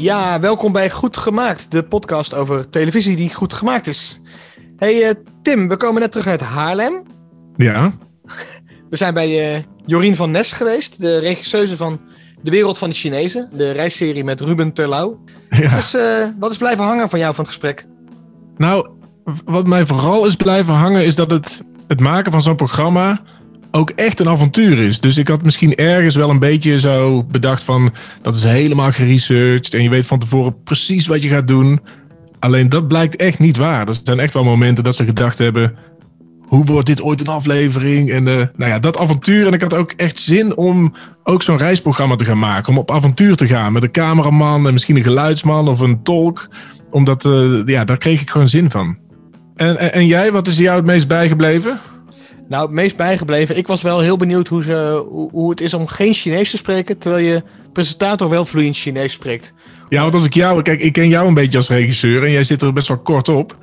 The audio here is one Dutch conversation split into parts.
Ja, welkom bij Goed Gemaakt, de podcast over televisie die goed gemaakt is. Hey eh, Tim, we komen net terug uit Haarlem. Ja. We zijn bij uh, Jorien van Nes geweest, de regisseuse van De Wereld van de Chinezen, de reisserie met Ruben Terlouw. ja. Wat, is, eh, wat is blijven hangen van jou van het gesprek? Nou, wat mij vooral is blijven hangen is dat het, het maken van zo'n programma ook echt een avontuur is. Dus ik had misschien ergens wel een beetje zo bedacht van dat is helemaal geresearched en je weet van tevoren precies wat je gaat doen. Alleen dat blijkt echt niet waar. Er zijn echt wel momenten dat ze gedacht hebben hoe wordt dit ooit een aflevering? En uh, nou ja, dat avontuur. En ik had ook echt zin om ook zo'n reisprogramma te gaan maken. Om op avontuur te gaan met een cameraman en misschien een geluidsman of een tolk. Omdat, uh, ja, daar kreeg ik gewoon zin van. En, en, jij, wat is jou het meest bijgebleven? Nou, het meest bijgebleven. Ik was wel heel benieuwd hoe, ze, hoe, hoe het is om geen Chinees te spreken. Terwijl je presentator wel vloeiend Chinees spreekt. Ja, want als ik jou, kijk, ik ken jou een beetje als regisseur en jij zit er best wel kort op.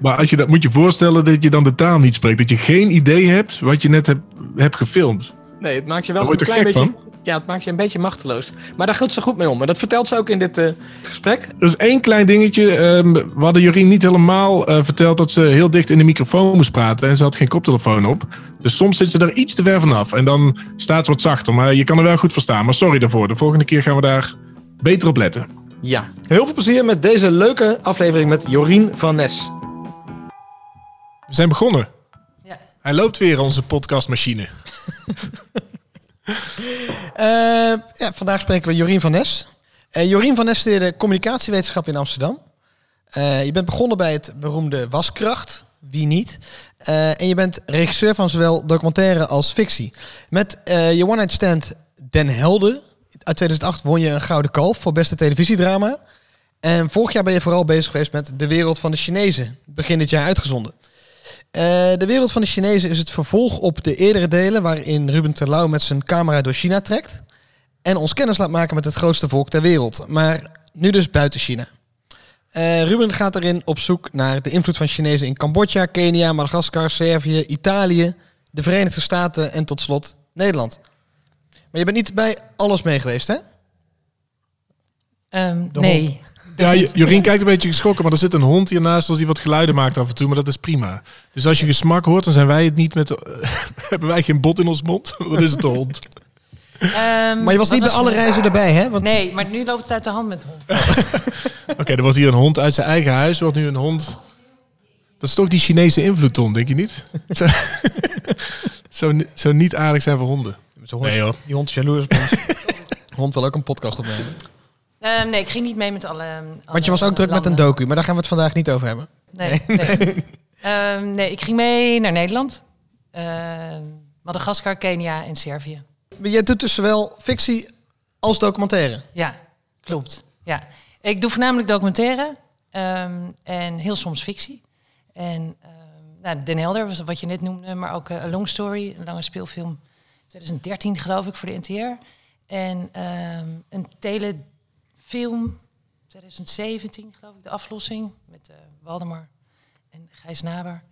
Maar als je dat moet je voorstellen dat je dan de taal niet spreekt. Dat je geen idee hebt wat je net hebt, hebt gefilmd. Nee, het maakt je wel een klein beetje. Van? Ja, het maakt je een beetje machteloos. Maar daar gaat ze goed mee om. En dat vertelt ze ook in dit uh, gesprek. Er is één klein dingetje. Um, we hadden Jorien niet helemaal uh, verteld dat ze heel dicht in de microfoon moest praten. En ze had geen koptelefoon op. Dus soms zit ze er iets te ver vanaf. En dan staat ze wat zachter. Maar je kan er wel goed verstaan. Maar sorry daarvoor. De volgende keer gaan we daar beter op letten. Ja, heel veel plezier met deze leuke aflevering met Jorien van Nes. We zijn begonnen. Ja. Hij loopt weer, onze podcastmachine. uh, ja, vandaag spreken we Jorien van Nes. Uh, Jorien van Nes studeerde communicatiewetenschap in Amsterdam. Uh, je bent begonnen bij het beroemde Waskracht. Wie niet? en je bent regisseur van zowel documentaire als fictie. Met je one-night stand Den Helder uit 2008 won je een Gouden Kalf voor beste televisiedrama. En vorig jaar ben je vooral bezig geweest met De Wereld van de Chinezen. Begin dit jaar uitgezonden. Uh, de wereld van de Chinezen is het vervolg op de eerdere delen waarin Ruben Terlouw met zijn camera door China trekt en ons kennis laat maken met het grootste volk ter wereld, maar nu dus buiten China. Uh, Ruben gaat erin op zoek naar de invloed van Chinezen in Cambodja, Kenia, Madagaskar, Servië, Italië, de Verenigde Staten en tot slot Nederland. Maar je bent niet bij alles mee geweest, hè? Um, nee. Ja, Jorien kijkt een beetje geschrokken, maar er zit een hond hiernaast als die wat geluiden maakt af en toe, maar dat is prima. Dus als je gesmak hoort, dan zijn wij het niet met... hebben wij geen bot in ons mond? Dan is het de hond. Um, maar je was niet bij alle reizen erbij, hè? Want... Nee, maar nu loopt het uit de hand met de hond. Oké, okay, er wordt hier een hond uit zijn eigen huis, wordt nu een hond... Dat is toch die Chinese invloed, Tom, denk je niet? zo, zo, zo, niet aardig zijn voor honden. Hond, nee, hoor. Die hond is jaloers. hond wil ook een podcast opnemen. Uh, nee, ik ging niet mee met alle. alle Want je was ook druk landen. met een docu, maar daar gaan we het vandaag niet over hebben. Nee, nee. nee. um, nee ik ging mee naar Nederland, uh, Madagaskar, Kenia en Servië. Jij doet dus zowel fictie als documentaire? Ja, klopt. Ja. Ik doe voornamelijk documentaire um, en heel soms fictie. En nou, Den Helder, wat je net noemde, maar ook uh, A Long Story, een lange speelfilm. 2013 geloof ik voor de NTR. En een tele film 2017, geloof ik, de aflossing met uh, Waldemar en Gijs Naber.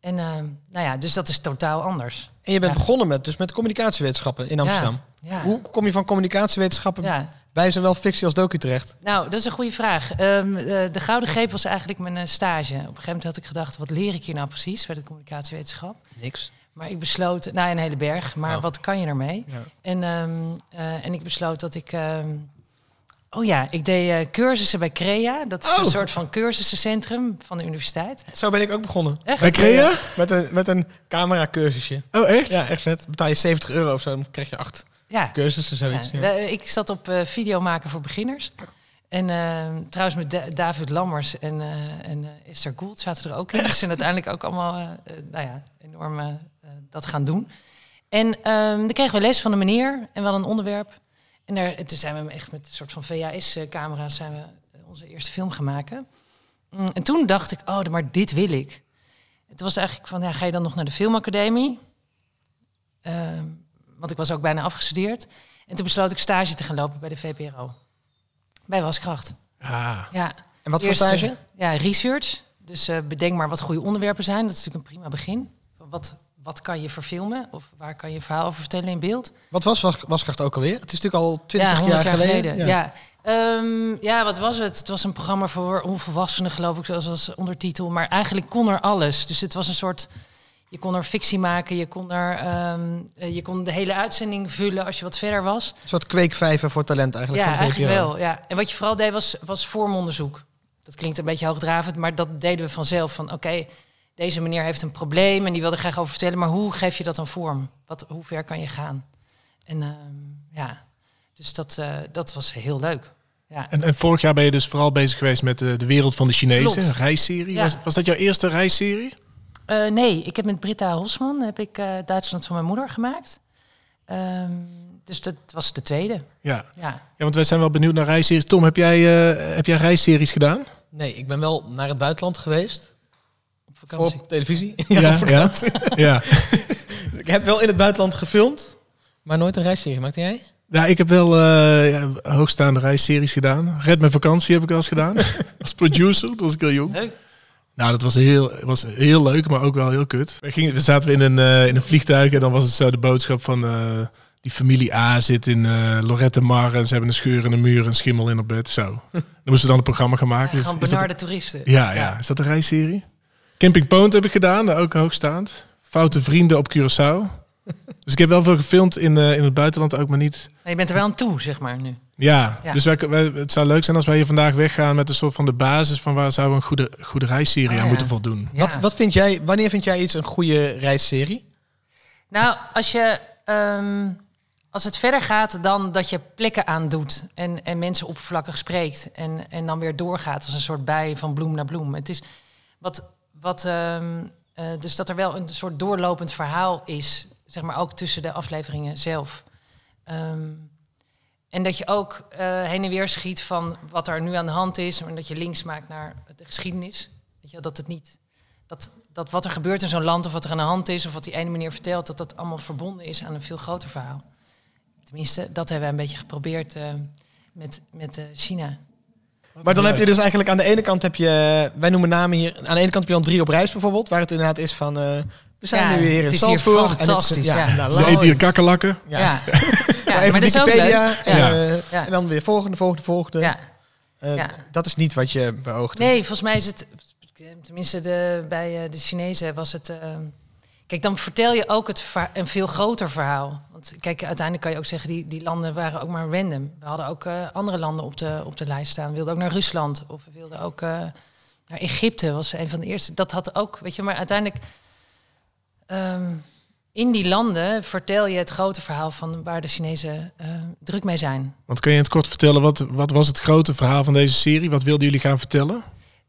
En uh, nou ja, dus dat is totaal anders. En je bent ja. begonnen met, dus met communicatiewetenschappen in Amsterdam. Ja, ja. Hoe kom je van communicatiewetenschappen bij zowel fictie als docu terecht? Nou, dat is een goede vraag. Um, de, de Gouden Greep was eigenlijk mijn uh, stage. Op een gegeven moment had ik gedacht, wat leer ik hier nou precies bij de communicatiewetenschap? Niks. Maar ik besloot, nou een hele berg, maar oh. wat kan je ermee? En, um, en ik besloot dat ik... Um, Oh ja, ik deed uh, cursussen bij CREA. Dat is oh. een soort van cursussencentrum van de universiteit. Zo ben ik ook begonnen. Echt? Bij CREA? Met een, met een camera cursusje. Oh, echt? Ja, echt vet. Betaal je 70 euro of zo, dan krijg je acht ja. cursussen, zoiets. Ja. Ja. Ik zat op uh, video maken voor beginners. En uh, trouwens met da David Lammers en, uh, en Esther Gould zaten er ook in. Ze zijn uiteindelijk ook allemaal nou ja, enorm dat gaan doen. En um, dan kregen we les van de meneer en wel een onderwerp. En daar, toen zijn we echt met een soort van VHS-camera's zijn we onze eerste film gaan maken. Mm, en toen dacht ik, oh, maar dit wil ik. Het was eigenlijk van, ja, ga je dan nog naar de filmacademie? Uh, want ik was ook bijna afgestudeerd. En toen besloot ik stage te gaan lopen bij de VPRO. Bij Waskracht. Ah. Ja. En wat voor stage? Ja, research. Dus uh, bedenk maar wat goede onderwerpen zijn. Dat is natuurlijk een prima begin. Wat, wat kan je verfilmen? Of waar kan je verhaal over vertellen in beeld? Wat was was- Waskracht ook alweer? Het is natuurlijk al 20 100 jaar, geleden. Ja. Ja. Ehm, ja, wat was het? Het was een programma voor onvolwassenen, geloof ik, zoals als ondertitel. Maar eigenlijk kon er alles. Dus het was een soort... Je kon er fictie maken, je kon, er, ehm, eh, je kon de hele uitzending vullen als je wat verder was. Een soort kweekvijver voor talent eigenlijk Ja, van de eigenlijk wel. Ja. En wat je vooral deed was, was vormonderzoek. Dat klinkt een beetje hoogdravend, maar dat deden we vanzelf. Van oké, deze meneer heeft een probleem en die wil er graag over vertellen. Maar hoe geef je dat dan vorm? Wat, hoe ver kan je gaan? En ehm, ja, dus dat, eh, dat was heel leuk. Ja. En, en vorig jaar ben je dus vooral bezig geweest met de, de wereld van de Chinezen, Klopt. een reisserie. Ja. Was, was dat jouw eerste reisserie? Eh, nee, ik heb met Britta Hosman heb ik, eh, Duitsland van mijn moeder gemaakt. Ehm, dus dat was de tweede. Ja. Ja. ja, want wij zijn wel benieuwd naar reisseries. Tom, heb jij, eh, heb jij reisseries gedaan? Nee, ik ben wel naar het buitenland geweest. Op vakantie. Op televisie. Ja, ja, op vakantie. Ja. Ik heb wel in het buitenland gefilmd, maar nooit een reisserie gemaakt. Jij? Ja, ik heb wel eh, ja, hoogstaande reisseries gedaan. Red mijn vakantie heb ik wel eens gedaan. Als producer, toen was ik heel jong. Leuk. Nou, dat was heel, was heel leuk, maar ook wel heel kut. We, gingen, we zaten in een, eh, in een vliegtuig en dan was het zo de boodschap van... eh, die familie A zit in eh Lorette Mar en ze hebben een scheur in de muur en een schimmel in op bed. Zo. Dan moesten we dan een programma gaan maken. Ja, gewoon dat- benarde toeristen. ja, ja, is dat een reisserie? Camping Poont heb ik gedaan, daar ook hoogstaand. Foute vrienden op Curaçao. Dus ik heb wel veel gefilmd in, eh, in het buitenland ook, maar niet... Maar je bent er wel aan toe, zeg maar, nu. Ja, Ja. dus wij, wij- het zou leuk zijn als wij hier vandaag weggaan met een soort van de basis van waar zouden we een goede, goede reisserie Ah, aan ja. moeten voldoen. Ja. Wat, wat vind jij, wanneer vind jij iets een goede reisserie? Nou, als je ehm, als het verder gaat dan dat je plekken aandoet en, en mensen oppervlakkig spreekt en, en dan weer doorgaat als een soort bij van bloem naar bloem. Het is wat, wat ehm, eh, dus dat er wel een soort doorlopend verhaal is, zeg maar ook tussen de afleveringen zelf. Ehm, en dat je ook eh, heen en weer schiet van wat er nu aan de hand is, en dat je links maakt naar de geschiedenis. Je, dat het niet dat, dat wat er gebeurt in zo'n land of wat er aan de hand is of wat die ene meneer vertelt, dat dat allemaal verbonden is aan een veel groter verhaal. Tenminste, dat hebben we een beetje geprobeerd eh, met, met eh, China. Maar dan heb je dus eigenlijk aan de ene kant heb je, wij noemen namen hier, aan de ene kant heb je dan drie op reis bijvoorbeeld, waar het inderdaad is van, eh, we zijn Ja, nu weer het in is hier Salzburg. en het is- fantastisch, ja. nou, Ze eten hier kakkerlakken. ja. Ja, ja. even maar ook Wikipedia en, eh, Ja. en dan weer volgende, volgende, volgende. Ja. Eh, Ja. Dat is niet wat je beoogt. Nee, volgens mij is het, tenminste de, bij eh, de Chinezen was het. Kijk, dan vertel je ook het een veel groter verhaal. Want kijk, uiteindelijk kan je ook zeggen, die, die landen waren ook maar random. We hadden ook eh, andere landen op de, op de lijst staan. We wilden ook naar Rusland of we wilden ook eh, naar Egypte, was een van de eerste. Dat had ook, weet je, maar uiteindelijk. ehm, in die landen vertel je het grote verhaal van waar de Chinezen eh, druk mee zijn. Want kun je het kort vertellen, wat, wat was het grote verhaal van deze serie? Wat wilden jullie gaan vertellen?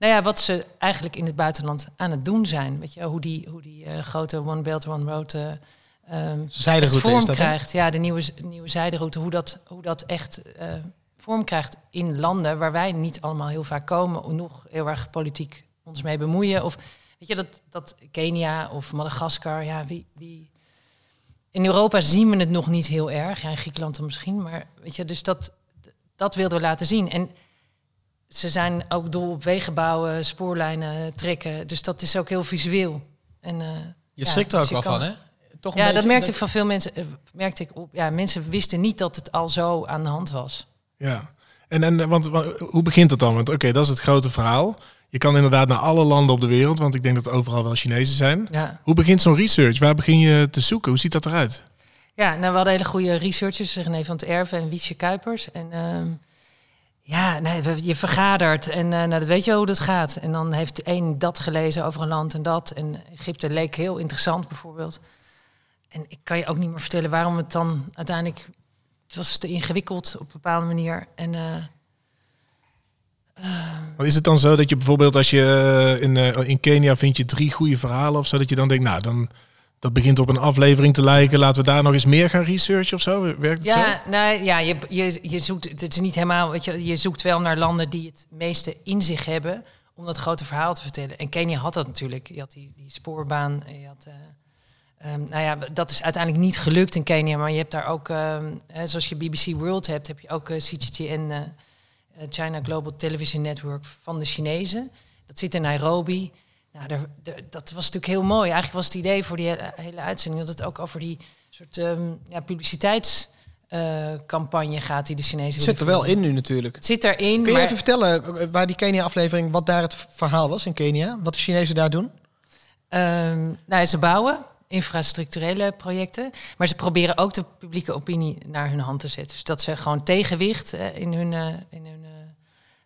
Nou ja, wat ze eigenlijk in het buitenland aan het doen zijn. Weet je, hoe die, hoe die eh, grote One Belt One Road eh ehm, Zijderoute vorm is dat, krijgt. Ja, de nieuwe, nieuwe zijderoute. Hoe dat, hoe dat echt eh, vorm krijgt in landen waar wij niet allemaal heel vaak komen. Nog heel erg politiek ons mee bemoeien. Of weet je, dat, dat Kenia of Madagaskar. Ja, wie, wie... In Europa zien we het nog niet heel erg. Ja, in Griekenland dan misschien. Maar weet je, dus dat, dat wilden we laten zien. En ze zijn ook dol op wegen bouwen, spoorlijnen trekken. Dus dat is ook heel visueel. En, eh, Je ja, schrikt er dus ook wel kan- van, hè? Toch een Ja, dat merkte ik van veel mensen. eh, Merkte ik op. Ja, mensen wisten niet dat het al zo aan de hand was. Ja. En, en want, wa- hoe begint het dan? Want oké, dat is het grote verhaal. Je kan inderdaad naar alle landen op de wereld, want ik denk dat overal wel Chinezen zijn. Ja, Hoe begint zo'n research? Waar begin je te zoeken? Hoe ziet dat eruit? ja nou, we hadden hele goede researchers, René van het Erven en Wiesje Kuipers. En ehm, ja, je vergadert en eh, nou, dat weet je hoe dat gaat. En dan heeft een dat gelezen over een land en dat. En Egypte leek heel interessant bijvoorbeeld. En ik kan je ook niet meer vertellen waarom het dan uiteindelijk... Het was te ingewikkeld op een bepaalde manier. En Maar is het dan zo dat je bijvoorbeeld als je in, in Kenia vind je drie goede verhalen of zo, dat je dan denkt, nou dan dat begint op een aflevering te lijken, laten we daar nog eens meer gaan researchen of zo? Werkt het zo? Ja, nee, ja je, je, je zoekt, het is niet helemaal, weet je, je zoekt wel naar landen die het meeste in zich hebben om dat grote verhaal te vertellen. En Kenia had dat natuurlijk. Je had die, die spoorbaan. Je had, eh, ehm, nou ja, dat is uiteindelijk niet gelukt in Kenia, maar je hebt daar ook, ehm, zoals je BBC World hebt, heb je ook eh, CGTN, eh, China Global Television Network van de Chinezen. Dat zit in Nairobi. Nou, er, er- dat was natuurlijk heel mooi. Eigenlijk was het idee voor die hele, hele uitzending dat het ook over die soort ehm, ja, publiciteitscampagne gaat die de Chinezen Het zit er wel in nu natuurlijk. Het zit erin. Kun je maar, even vertellen eh, waar die Kenia-aflevering, wat daar het verhaal was in Kenia? Wat de Chinezen daar doen? ehm, nou, ze bouwen infrastructurele projecten, maar ze proberen ook de publieke opinie naar hun hand te zetten. Dus dat ze gewoon tegenwicht eh, in hun, eh, in hun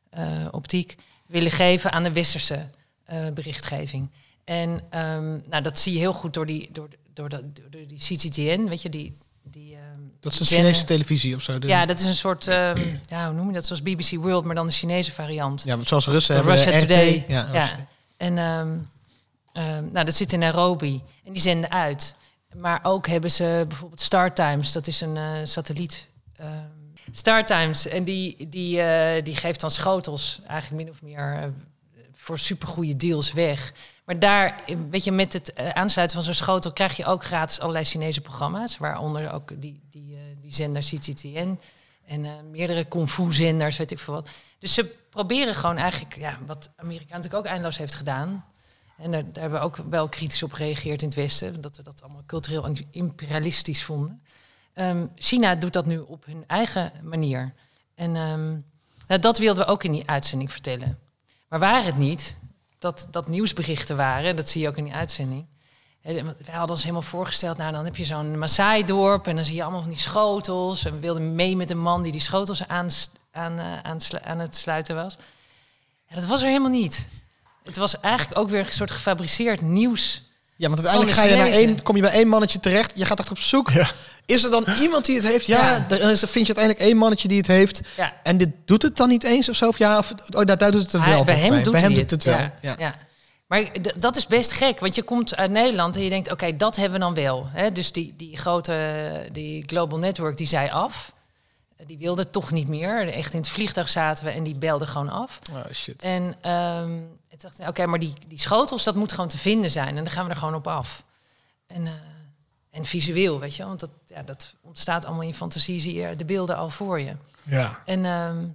eh, eh, optiek willen geven aan de westerse eh, berichtgeving. En ehm, nou, dat zie je heel goed door die, door, door, dat- door die CCTN, weet je, die... die ehm, Dat is een Chinese televisie of zo. De- Ja, dat is een soort, ehm, ja, hoe noem je dat, zoals BBC World, maar dan de Chinese variant. ja, zoals Russen hebben Russia RT. Today. Ja, Ja. En nou, dat zit in Nairobi en die zenden uit. Maar ook hebben ze bijvoorbeeld Star Times, dat is een eh, satelliet. Star Times, en die, die, eh, die geeft dan schotels eigenlijk min of meer voor supergoeie deals weg. Maar daar, weet je, met het eh, aansluiten van zo'n schotel krijg je ook gratis allerlei Chinese programma's, waaronder ook die, die, eh, die zender CCTN en eh, meerdere kung fu zenders, weet ik veel wat. Dus ze proberen gewoon eigenlijk, ja, wat Amerika natuurlijk ook eindeloos heeft gedaan. En daar, daar hebben we ook wel kritisch op gereageerd in het Westen, dat we dat allemaal cultureel en imperialistisch vonden. Ehm, China doet dat nu op hun eigen manier. En ehm, nou, dat wilden we ook in die uitzending vertellen. Maar waar het niet dat dat nieuwsberichten waren, dat zie je ook in die uitzending. Wij hadden ons helemaal voorgesteld, nou dan heb je zo'n Maasai-dorp en dan zie je allemaal van die schotels. En we wilden mee met een man die die schotels aan, aan, eh, aan, het sluiten was. Ja, dat was er helemaal niet. Het was eigenlijk ook weer een soort gefabriceerd nieuws. Ja, want uiteindelijk ga je naar één, kom je bij één mannetje terecht. Je gaat echt op zoek. Ja. Is er dan iemand die het heeft? Ja, dan vind je uiteindelijk één mannetje die het heeft. Ja. En dit doet het dan niet eens of zo? Of ja, of, oh, daar, daar doet het het Hij- wel. bij hem mij. doet bij hem hij doet het wel. Ja, Ja. ja. Maar dat is best gek, want je komt uit Nederland en je denkt, oké, dat hebben we dan wel. Hè? Dus die, die grote, die Global Network, die zei af. Die wilde toch niet meer. Echt in het vliegtuig zaten we en die belde gewoon af. Oh shit. En ehm ik dacht, oké, maar die, die schotels, dat moet gewoon te vinden zijn. En dan gaan we er gewoon op af. En, eh, en visueel, weet je want dat, ja, dat ontstaat allemaal in fantasie, zie je de beelden al voor je. Ja. En ehm,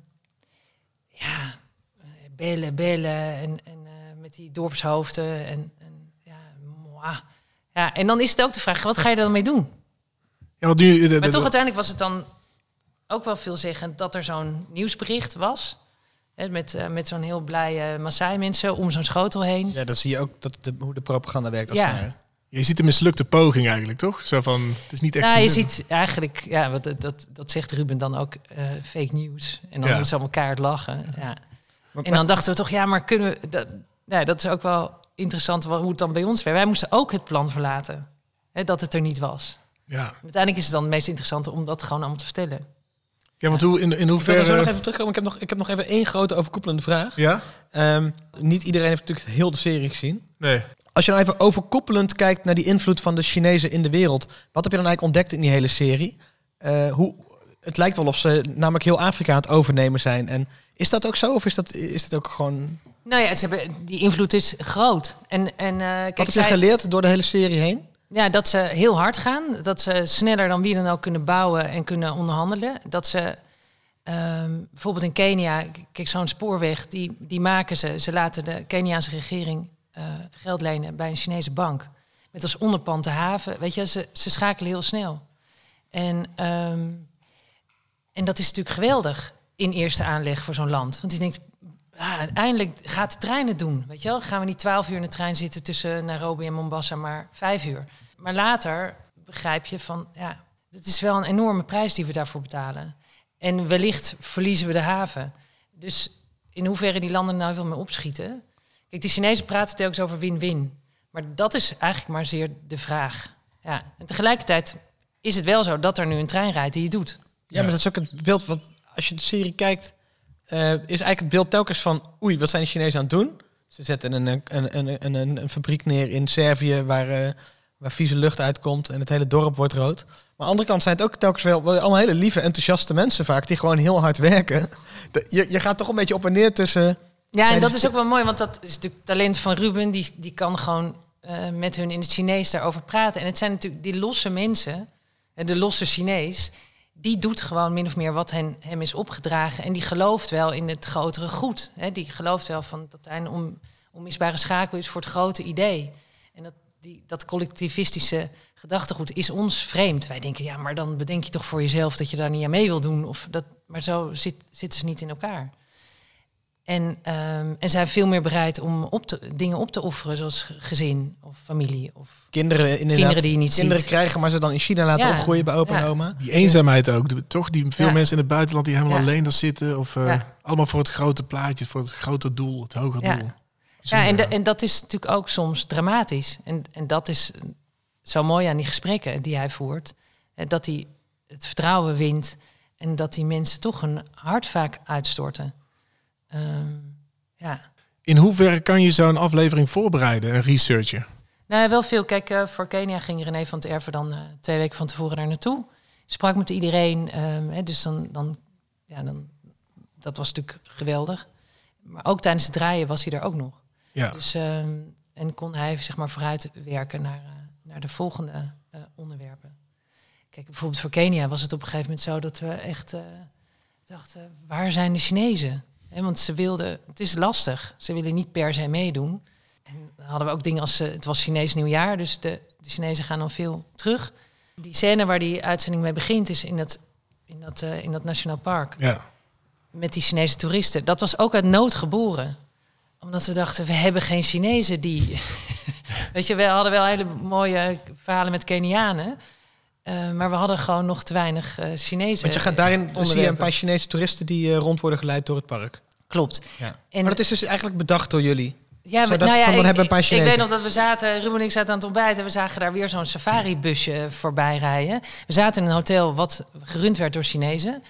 ja, bellen, bellen en, en eh, met die dorpshoofden en, en ja, moi. ja, en dan is het ook de vraag, wat ga je er dan mee doen? ja want nu, de- de- Maar toch de- uiteindelijk was het dan ook wel veelzeggend dat er zo'n nieuwsbericht was. Hè, met, eh, met zo'n heel blije Maasai mensen om zo'n schotel heen. Ja, dan zie je ook dat de, hoe de propaganda werkt. Als Ja. het je ziet een mislukte poging eigenlijk, toch? Zo van, het is niet echt... Nou, je ziet eigenlijk, ja, wat, dat, dat, dat zegt Ruben dan ook, eh, fake news. En dan Ja. moeten ze allemaal keihard lachen. Ja. Maar- En dan dachten we toch, ja, maar kunnen we... Dat, ja, dat is ook wel interessant hoe het dan bij ons werd. Wij moesten ook het plan verlaten. Hè, dat het er niet was. Ja. Uiteindelijk is het dan het meest interessante om dat gewoon allemaal te vertellen. Ja, want hoe, in, in Ik wil er zo nog hoeverre... even terugkomen. Ik heb nog, ik heb nog even één grote overkoepelende vraag. Ja? Ehm, niet iedereen heeft natuurlijk heel de serie gezien. Nee. Als je nou even overkoepelend kijkt naar die invloed van de Chinezen in de wereld. Wat heb je dan eigenlijk ontdekt in die hele serie? Eh, hoe, het lijkt wel of ze namelijk heel Afrika aan het overnemen zijn. En is dat ook zo? Of is dat, is dat ook gewoon... Nou ja, ze hebben, die invloed is groot. En, en, eh, kijk, Wat heb je zij- geleerd door de hele serie heen? Ja, dat ze heel hard gaan. Dat ze sneller dan wie dan ook kunnen bouwen en kunnen onderhandelen. Dat ze ehm, bijvoorbeeld in Kenia, kijk, zo'n spoorweg, die, die maken ze. Ze laten de Keniaanse regering eh, geld lenen bij een Chinese bank. Met als onderpand de haven. Weet je, ze, ze schakelen heel snel. En, ehm, en dat is natuurlijk geweldig in eerste aanleg voor zo'n land. Want je denkt, uiteindelijk gaat de trein het doen. Weet je wel? Gaan we niet twaalf uur in de trein zitten tussen Nairobi en Mombasa, maar vijf uur. Maar later begrijp je van, ja, het is wel een enorme prijs die we daarvoor betalen. En wellicht verliezen we de haven. Dus in hoeverre die landen nou veel mee opschieten. Kijk, die Chinezen praten telkens over win-win. Maar dat is eigenlijk maar zeer de vraag. Ja. En tegelijkertijd is het wel zo dat er nu een trein rijdt die het doet. Ja, maar dat is ook het beeld wat als je de serie kijkt, eh, is eigenlijk het beeld telkens van oei, wat zijn de Chinezen aan het doen? Ze zetten een, een, een, een, een, fabriek neer in Servië waar, eh, waar vieze lucht uitkomt en het hele dorp wordt rood. Maar aan de andere kant zijn het ook telkens wel, allemaal hele lieve, enthousiaste mensen vaak die gewoon heel hard werken. Je, je gaat toch een beetje op en neer tussen. Ja, en dat is ook wel mooi, want dat is natuurlijk talent van Ruben. Die, die kan gewoon eh, met hun in het Chinees daarover praten. En het zijn natuurlijk die losse mensen, de losse Chinees, die doet gewoon min of meer wat hen, hem is opgedragen. En die gelooft wel in het grotere goed. Hè? Die gelooft wel van dat hij om, onmisbare schakel is voor het grote idee. En dat, die, dat collectivistische gedachtegoed is ons vreemd. Wij denken, ja, maar dan bedenk je toch voor jezelf dat je daar niet aan mee wil doen. Of dat, maar zo zit, zitten ze niet in elkaar. En, ehm, en zijn veel meer bereid om op te, dingen op te offeren, zoals gezin of familie. Of Kinderen, inderdaad, Kinderen die je niet kinderen ziet. krijgen, maar ze dan in China laten Ja, opgroeien bij opa en oma. Die eenzaamheid ook, toch? Die veel Ja. mensen in het buitenland die helemaal Ja. alleen daar zitten. Of eh, Ja. allemaal voor het grote plaatje, voor het grote doel, het hoge Ja. doel. Ja, en, de- en dat is natuurlijk ook soms dramatisch. En, en dat is zo mooi aan die gesprekken die hij voert. Dat hij het vertrouwen wint en dat die mensen toch een hart vaak uitstorten. Ehm, ja. In hoeverre kan je zo'n aflevering voorbereiden, een researchen? Nou, wel veel. Kijk, eh, voor Kenia ging René van het Erven dan eh, twee weken van tevoren daar naartoe. Sprak met iedereen. ehm, hè, dus dan, dan, ja, dan, dat was natuurlijk geweldig. Maar ook tijdens het draaien was hij er ook nog. Ja. Dus, ehm, en kon hij zeg maar vooruit werken naar, eh, naar de volgende onderwerpen. Kijk, bijvoorbeeld voor Kenia was het op een gegeven moment zo dat we echt dachten, waar zijn de Chinezen? Want ze wilden, het is lastig, ze willen niet per se meedoen. En dan hadden we ook dingen als, eh, het was Chinees nieuwjaar, dus de, de Chinezen gaan dan veel terug. Die scène waar die uitzending mee begint is in dat, in dat, eh, in dat Nationaal Park ja. met die Chinese toeristen. Dat was ook uit nood geboren. Omdat we dachten, we hebben geen Chinezen die... Weet je, we hadden wel hele mooie verhalen met Kenianen. eh, maar we hadden gewoon nog te weinig Chinezen. Want je gaat daarin, zie je een paar Chinese toeristen die rond worden geleid door het park. Klopt. Ja. En- maar dat is dus eigenlijk bedacht door jullie. Ja, maar, nou ja, van, dan ik, hebben we een paar ik- weet nog dat we zaten, Ruben en ik zaten aan het ontbijt en we zagen daar weer zo'n safari-busje voorbij rijden. We zaten in een hotel wat gerund werd door Chinezen.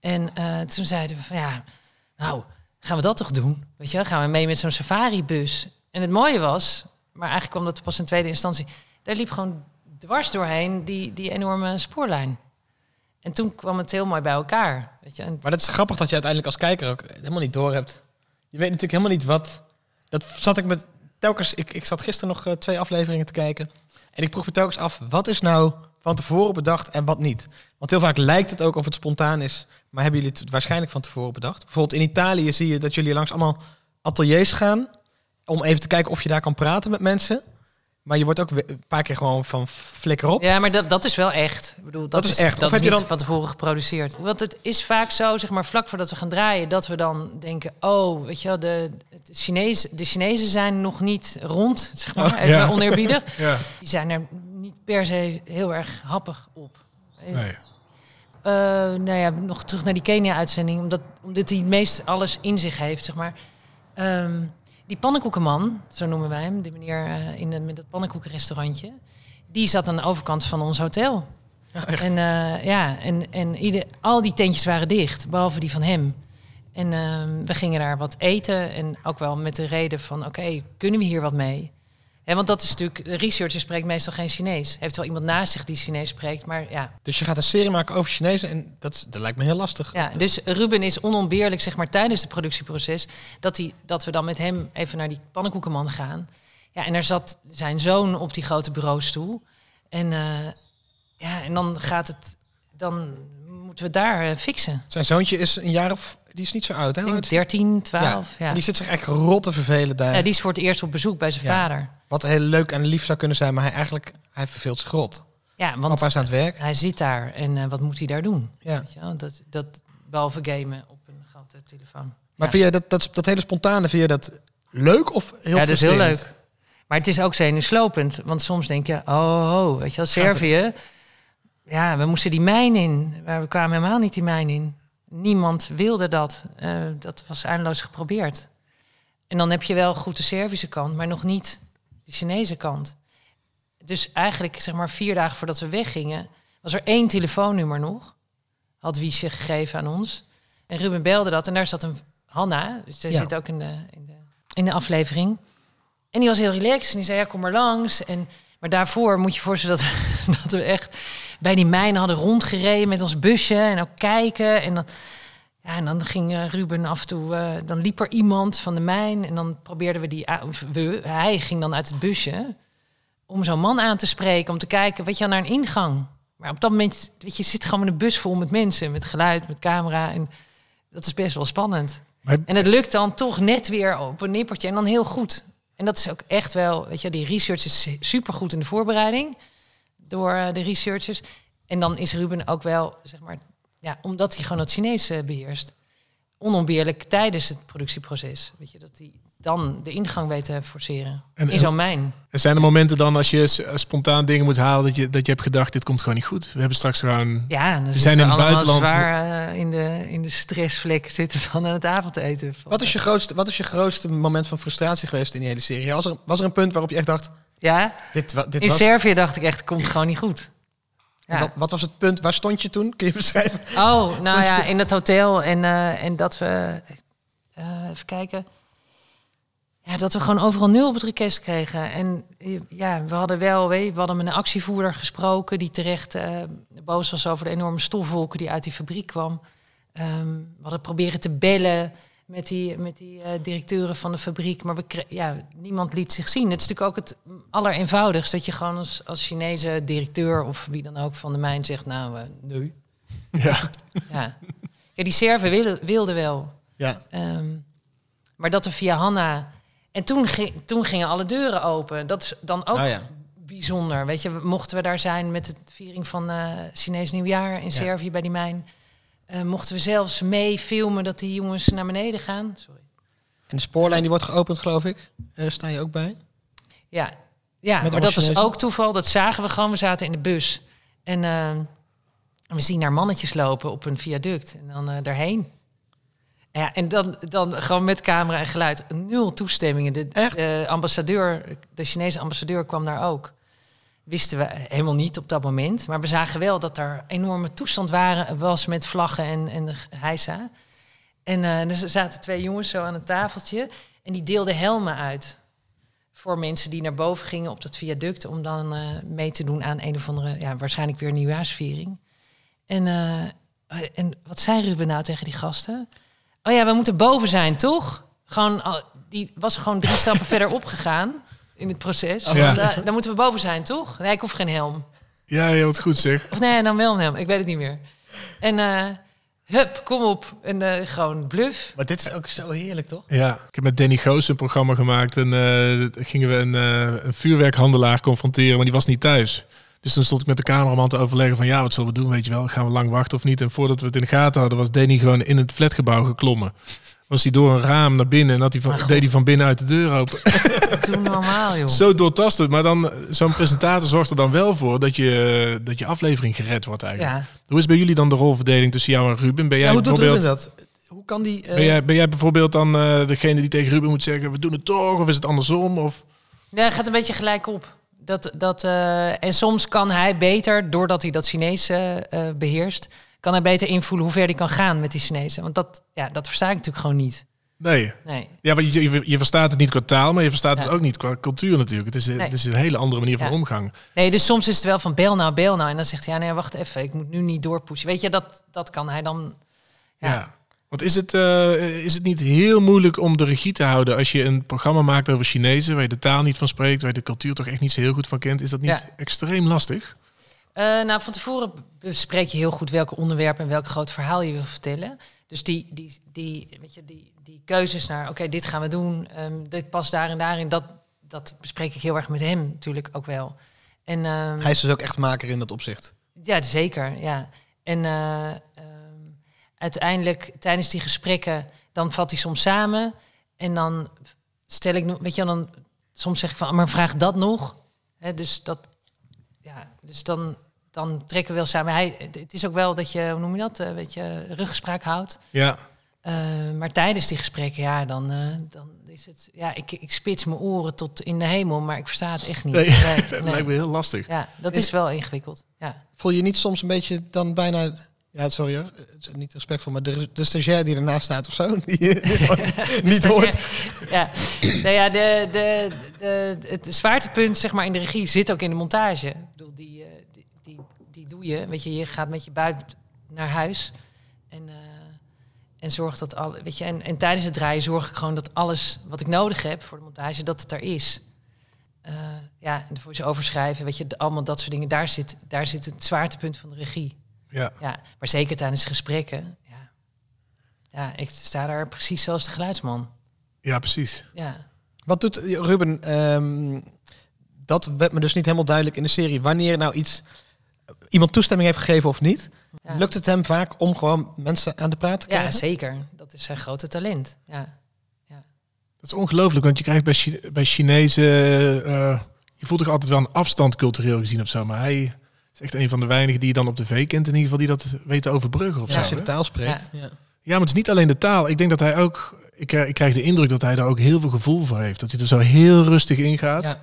En eh, toen zeiden we van ja, nou, gaan we dat toch doen? Weet je, gaan we mee met zo'n safari-bus? En het mooie was, maar eigenlijk kwam dat pas in tweede instantie, daar liep gewoon dwars doorheen die, die enorme spoorlijn. En toen kwam het heel mooi bij elkaar. Weet je? En Maar dat is grappig dat je uiteindelijk als kijker ook helemaal niet door hebt. Je weet natuurlijk helemaal niet wat. Dat zat ik met telkens. Ik, ik zat gisteren nog eh, twee afleveringen te kijken. En ik vroeg me telkens af: wat is nou van tevoren bedacht en wat niet? Want heel vaak lijkt het ook of het spontaan is. Maar hebben jullie het waarschijnlijk van tevoren bedacht? Bijvoorbeeld in Italië zie je dat jullie langs allemaal ateliers gaan. Om even te kijken of je daar kan praten met mensen. Maar je wordt ook een paar keer gewoon van flikker op. Ja, maar dat, dat is wel echt. Ik bedoel, dat, Dat is echt. Dat Of heb je niet dan- van tevoren geproduceerd. Want het is vaak zo, zeg maar, vlak voordat we gaan draaien, dat we dan denken: oh, weet je wel, de, de, Chinezen, de Chinezen zijn nog niet rond, zeg maar, Oh, even ja. oneerbiedig. Ja. Die zijn er niet per se heel erg happig op. Nee. Eh, nou ja, nog terug naar die Kenia-uitzending, omdat, omdat het meest alles in zich heeft, zeg maar. Ehm, die pannenkoekenman, zo noemen wij hem, die meneer eh, in de, met dat pannenkoekenrestaurantje, die zat aan de overkant van ons hotel. en eh, ja, en, en ieder, al die tentjes waren dicht, behalve die van hem. En ehm, we gingen daar wat eten en ook wel met de reden van, oké, kunnen we hier wat mee? Hè, want dat is natuurlijk, de researcher spreekt meestal geen Chinees. Heeft wel iemand naast zich die Chinees spreekt, maar ja, Dus je gaat een serie maken over Chinezen. En dat, dat lijkt me heel lastig. ja, dus Ruben is onontbeerlijk, zeg maar, tijdens het productieproces, dat, hij, dat we dan met hem even naar die pannenkoekenman gaan. Ja, en er zat zijn zoon op die grote bureaustoel. En, eh, ja, en dan gaat het, dan moeten we daar eh, fixen. Zijn zoontje is een jaar of... Die is niet zo oud, hè? Ik Hoe denk oud is die? 13, 12. Ja. Die zit zich echt rot te vervelen daar. Ja, die is voor het eerst op bezoek bij zijn Ja. vader. Wat heel leuk en lief zou kunnen zijn, maar hij eigenlijk hij verveelt zich rot. Ja, want Papa is aan het werk. hij zit daar en eh, wat moet hij daar doen? Ja. Weet je wel? Dat, dat, behalve gamen op een grote telefoon. Maar vind je dat, dat, dat hele spontane, vind je dat leuk of heel ja, dat is heel leuk. Maar het is ook zenuwslopend. Want soms denk je, oh, oh weet je wel, Servië. Ja, we moesten die mijn in. Maar we kwamen helemaal niet die mijn in. Niemand wilde dat. Eh, dat was eindeloos geprobeerd. En dan heb je wel goed de Servische kant, maar nog niet de Chinese kant. Dus eigenlijk, zeg maar, vier dagen voordat we weggingen, was er één telefoonnummer nog. Had Wiesje gegeven aan ons. En Ruben belde dat en daar zat een Hanna. Dus zij Ja. zit ook in de, in, de, in de aflevering. En die was heel relaxed en die zei, ja, kom maar langs. En, maar daarvoor moet je voorstellen dat, dat we echt bij die mijnen hadden rondgereden met ons busje. En ook kijken. En dan, ja, en dan ging eh, Ruben af en toe, eh, dan liep er iemand van de mijn. En dan probeerden we die, we, hij ging dan uit het busje om zo'n man aan te spreken. Om te kijken, weet je, naar een ingang. Maar op dat moment, weet je, zit gewoon in een bus vol met mensen. Met geluid, met camera. En dat is best wel spannend. Maar En het lukt dan toch net weer op een nippertje en dan heel goed. En dat is ook echt wel, weet je, die research is supergoed in de voorbereiding door eh, de researchers. En dan is Ruben ook wel, zeg maar, ja, omdat hij gewoon het Chinees eh, beheerst, onontbeerlijk tijdens het productieproces. Weet je, dat hij dan de ingang weet te forceren En- in zo'n mijn. Er zijn er momenten dan als je s- spontaan dingen moet halen dat je, dat je hebt gedacht, dit komt gewoon niet goed. We hebben straks gewoon... Ja, en dan zijn zijn in het buitenland- zwaar eh, in, de, in de stressvlek zitten dan aan het avondeten. Wat is, je grootste, wat is je grootste moment van frustratie geweest in die hele serie? Was er, was er een punt waarop je echt dacht, Ja, dit, wa- dit in was... Servië dacht ik echt, het komt gewoon niet goed. Ja. Wat, wat was het punt? Waar stond je toen? Kun je beschrijven? Oh, nou ja, in het hotel. En, eh, en dat we... eh, even kijken. Ja, dat we gewoon overal nul op het request kregen. En eh, ja, we hadden wel... We hadden met een actievoerder gesproken... die terecht eh, boos was over de enorme stofwolken... die uit die fabriek kwam. Ehm, we hadden proberen te bellen met die, met die eh, directeuren van de fabriek. Maar we ja, niemand liet zich zien. Het is natuurlijk ook het allereenvoudigst... dat je gewoon als, als Chinese directeur... of wie dan ook van de mijn zegt... nou, eh, nee. Ja. Ja. ja, die Serven wilden, wilden wel. Ja. Ehm, maar dat we via Hanna... En toen, ging, toen gingen alle deuren open. Dat is dan ook Oh ja. bijzonder. Weet je, mochten we daar zijn met de viering van eh Chinees Nieuwjaar in Servië bij die mijn... eh, mochten we zelfs mee filmen dat die jongens naar beneden gaan. Sorry. En de spoorlijn die wordt geopend, geloof ik. Eh sta je ook bij? Ja, ja Met maar dat was ook toeval. Dat zagen we gewoon. We zaten in de bus. En we zien daar mannetjes lopen op een viaduct. En dan daarheen. Ja, en dan, dan gewoon met camera en geluid. Nul toestemmingen. De, ambassadeur, de Chinese ambassadeur kwam daar ook. Wisten we helemaal niet op dat moment. Maar we zagen wel dat er enorme toestand waren, was met vlaggen en, en heisa. En eh, er zaten twee jongens zo aan een tafeltje. En die deelden helmen uit voor mensen die naar boven gingen op dat viaduct om dan eh, mee te doen aan een of andere, ja, waarschijnlijk weer nieuwjaarsviering. En, eh, en wat zei Ruben nou tegen die gasten? Oh ja, we moeten boven zijn, toch? Gewoon, al- die was gewoon drie stappen verder opgegaan in het proces. Ja. Eh, dan moeten we boven zijn, toch? Nee, ik hoef geen helm. Ja, ja, wat goed zeg. Of nee, dan wel een helm. Ik weet het niet meer. En eh, hup, kom op. En eh, gewoon bluff. Maar dit is ook zo heerlijk, toch? Ja, ik heb met Danny Goos een programma gemaakt en eh, gingen we een, eh, een vuurwerkhandelaar confronteren, maar die was niet thuis. Dus toen stond ik met de cameraman te overleggen van ja, wat zullen we doen, weet je wel, gaan we lang wachten of niet? En voordat we het in de gaten hadden, was Danny gewoon in het flatgebouw geklommen. Was hij door een raam naar binnen en had hij van, deed hij van binnenuit de deur open. Doe normaal, joh. Zo doortastend, maar dan eh, zo'n presentator zorgt er dan wel voor dat je, dat je aflevering gered wordt eigenlijk. Ja. Hoe is bij jullie dan de rolverdeling tussen jou en Ruben? Ben jij Ja, hoe doet bijvoorbeeld... Ruben dat? Hoe kan die... eh, Ben jij, ben jij bijvoorbeeld dan eh, degene die tegen Ruben moet zeggen, we doen het toch? Of is het andersom? Of... Ja, het gaat een beetje gelijk op. Dat, dat, eh, en soms kan hij beter, doordat hij dat Chinees eh, eh, beheerst, kan hij beter invoelen hoe ver hij kan gaan met die Chinezen. Want dat, ja, dat versta ik natuurlijk gewoon niet. Nee. Nee. Ja, want je, je, je verstaat het niet qua taal, maar je verstaat Ja. het ook niet qua cultuur natuurlijk. Het is, Nee. het is een hele andere manier van Ja. omgang. nee, dus soms is het wel van bel nou, bel nou. En dan zegt hij, ja, nee, wacht even, ik moet nu niet doorpushen. Weet je, dat, dat kan hij dan... Ja. Ja. Want is het, eh, is het niet heel moeilijk om de regie te houden als je een programma maakt over Chinezen, waar je de taal niet van spreekt, waar je de cultuur toch echt niet zo heel goed van kent? Is dat niet Ja. extreem lastig? Eh, nou, van tevoren bespreek je heel goed welke onderwerpen en welk groot verhaal je wil vertellen. Dus die, die, die, weet je, die, die keuzes naar, oké, dit gaan we doen, ehm, dit past daar en daarin, dat, dat bespreek ik heel erg met hem natuurlijk ook wel. En, ehm, Hij is dus ook echt maker in dat opzicht. ja, zeker, ja. En eh, uiteindelijk tijdens die gesprekken, dan vat hij soms samen en dan stel ik, weet je, dan soms zeg ik van, "Ah, maar vraag dat nog. Hè, dus dat, ja, dus dan, dan trekken we wel samen. Hij, het is ook wel dat je, hoe noem je dat, eh, weet je, ruggespraak houdt. Ja. Eh, maar tijdens die gesprekken, ja, dan, eh, dan is het, ja, ik, ik spits mijn oren tot in de hemel, maar ik versta het echt niet. Nee, Nee, dat lijkt me heel lastig. Ja, dat is wel ingewikkeld. Ja. Voel je niet soms een beetje dan bijna... Ja, sorry hoor. Het is niet respectvol, maar de, de stagiair die ernaast staat of zo, die, niet hoort. Ja, nou ja de, de, de, het zwaartepunt zeg maar, in de regie zit ook in de montage. Ik bedoel, die, eh, die, die, die doe je. Weet je, je gaat met je buik naar huis. En, eh, en zorg dat al. Weet je, en, en tijdens het draaien zorg ik gewoon dat alles wat ik nodig heb voor de montage, dat het er is. Eh, ja, en voor ze overschrijven, weet je, allemaal dat soort dingen. Daar zit, daar zit het zwaartepunt van de regie. Ja. Ja, maar zeker tijdens gesprekken. Ja, ja ik sta daar precies zoals de geluidsman. ja, precies. Ja. Wat doet Ruben? ehm, dat werd me dus niet helemaal duidelijk in de serie. Wanneer nou iets iemand toestemming heeft gegeven of niet. Ja. Lukt het hem vaak om gewoon mensen aan de praat te Ja, krijgen? zeker. Dat is zijn grote talent. Ja. Dat is ongelooflijk, want je krijgt bij, bij Chinezen... eh, je voelt toch altijd wel een afstand cultureel gezien of zo. Maar hij is echt een van de weinigen die je dan op tv kent... in ieder geval die dat weet te overbruggen of Ja, zo. als je de taal spreekt. Ja. Ja, maar het is niet alleen de taal. Ik denk dat hij ook... Ik, krijg- ik krijg de indruk dat hij daar ook heel veel gevoel voor heeft. Dat hij er zo heel rustig in gaat. Ja.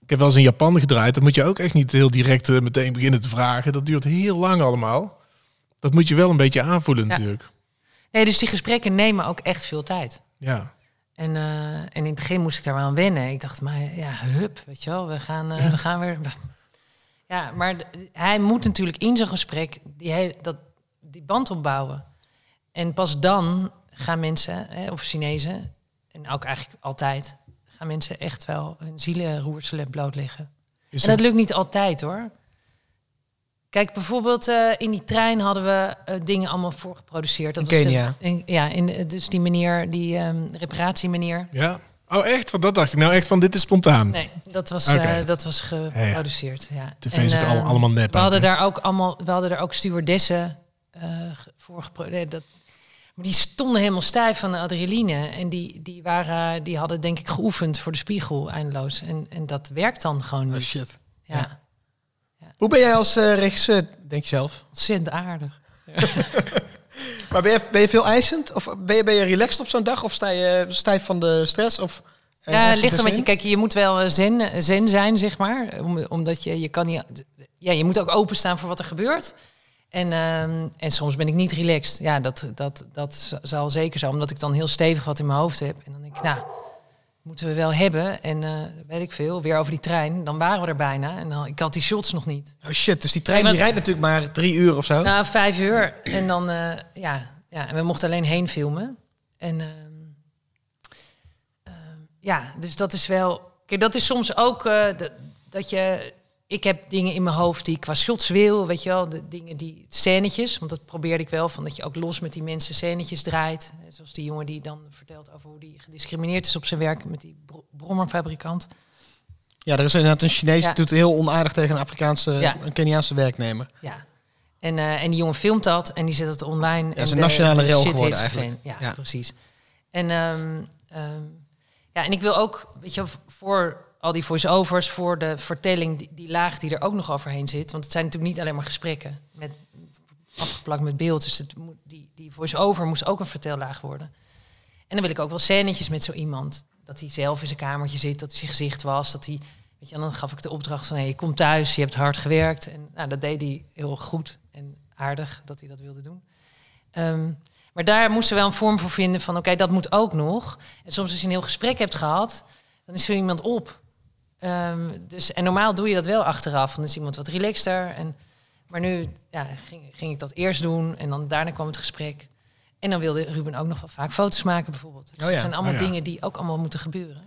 Ik heb wel eens in Japan gedraaid. Dan moet je ook echt niet heel direct eh, meteen beginnen te vragen. Dat duurt heel lang allemaal. Dat moet je wel een beetje aanvoelen Ja. natuurlijk. Nee, dus die gesprekken nemen ook echt veel tijd. Ja. En, eh, en in het begin moest ik daar wel aan wennen. Ik dacht, maar ja, hup, weet je wel, we gaan, eh, we gaan weer. Ja, maar hij moet natuurlijk in zo'n gesprek die, hele, dat, die band opbouwen. En pas dan gaan mensen, hè, of Chinezen, en ook eigenlijk altijd, gaan mensen echt wel hun zielenroerselen blootleggen. Is En het- dat lukt niet altijd hoor. Kijk, bijvoorbeeld eh, in die trein hadden we eh, dingen allemaal voorgeproduceerd. Dat In was de- Kenia. in- ja, in, dus die meneer, die ehm reparatiemeneer. Ja. Oh, echt? Want dat dacht ik nou echt van dit is spontaan. Nee, dat was, eh, dat was geproduceerd. Ja. TV En, is ook al- ehm, allemaal nep We hadden daar ook allemaal, we hadden daar ook stewardessen eh, ge- voor geproduceerd. Dat, maar die stonden helemaal stijf van de adrenaline. En die, die, waren, die hadden denk ik geoefend voor de spiegel eindeloos. En, en dat werkt dan gewoon Oh shit. ja. Hoe ben jij als eh, regisseur, denk je zelf? Ontzettend aardig. Maar ben je, ben je veel eisend? Of ben je, ben je relaxed op zo'n dag? Of sta je stijf van de stress? Of, je ligt er met je. Kijk, je moet wel eh, zen, eh, zen zijn, zeg maar. Om, omdat je, je kan niet. Ja, je moet ook openstaan voor wat er gebeurt. En, ehm, en soms ben ik niet relaxed. Ja, dat, dat, dat zal zeker zo. Omdat ik dan heel stevig wat in mijn hoofd heb. En dan denk ik, nou, moeten we wel hebben. En eh, weet ik veel, weer over die trein. Dan waren we er bijna. En dan, ik had die shots nog niet. Oh shit, dus die trein die rijdt natuurlijk maar drie uur of zo. Nou, vijf uur. En dan, eh, ja, ja, en we mochten alleen heen filmen. En ehm, ehm, ja, dus dat is wel. Kijk, dat is soms ook eh, dat, dat je. Ik heb dingen in mijn hoofd die ik qua shots wil, weet je wel, de dingen die scènetjes, want dat probeerde ik wel, van dat je ook los met die mensen scènetjes draait, zoals die jongen die dan vertelt over hoe die gediscrimineerd is op zijn werk met die bro- brommerfabrikant. Ja, er is inderdaad een Chinees Ja. die doet heel onaardig tegen een Afrikaanse, Ja. een Keniaanse werknemer. Ja. En, eh, en die jongen filmt dat en die zet het online. Ja, en is een nationale rel geworden eigenlijk. Ja. precies. En, ehm, ehm, ja, en ik wil ook, weet je, voor al die voice-overs, voor de vertelling, die, die laag die er ook nog overheen zit. Want het zijn natuurlijk niet alleen maar gesprekken met, afgeplakt met beeld. Dus het die, die voice-over moest ook een vertellaag worden. En dan wil ik ook wel scènetjes met zo iemand. Dat hij zelf in zijn kamertje zit, dat hij zijn gezicht was, dat hij... Weet je, dan gaf ik de opdracht van, hey, je komt thuis, je hebt hard gewerkt. En nou, dat deed hij heel goed en aardig dat hij dat wilde doen. Ehm, maar daar moesten we wel een vorm voor vinden van, oké, dat moet ook nog. En soms als je een heel gesprek hebt gehad, dan is er iemand op. Ehm, dus, en normaal doe je dat wel achteraf, dan is iemand wat relaxter. En, maar nu ja, ging, ging ik dat eerst doen en dan daarna kwam het gesprek. En dan wilde Ruben ook nog wel vaak foto's maken bijvoorbeeld. Dus Oh ja, het zijn allemaal oh ja. dingen die ook allemaal moeten gebeuren.